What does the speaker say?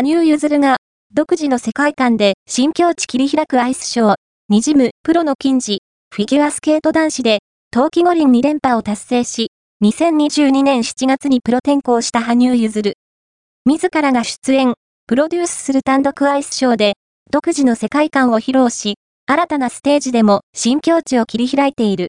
羽生結弦が、独自の世界観で新境地切り開くアイスショー、にじむプロの金字、フィギュアスケート男子で、冬季五輪2連覇を達成し、2022年7月にプロ転向した羽生結弦。自らが出演、プロデュースする単独アイスショーで、独自の世界観を披露し、新たなステージでも新境地を切り開いている。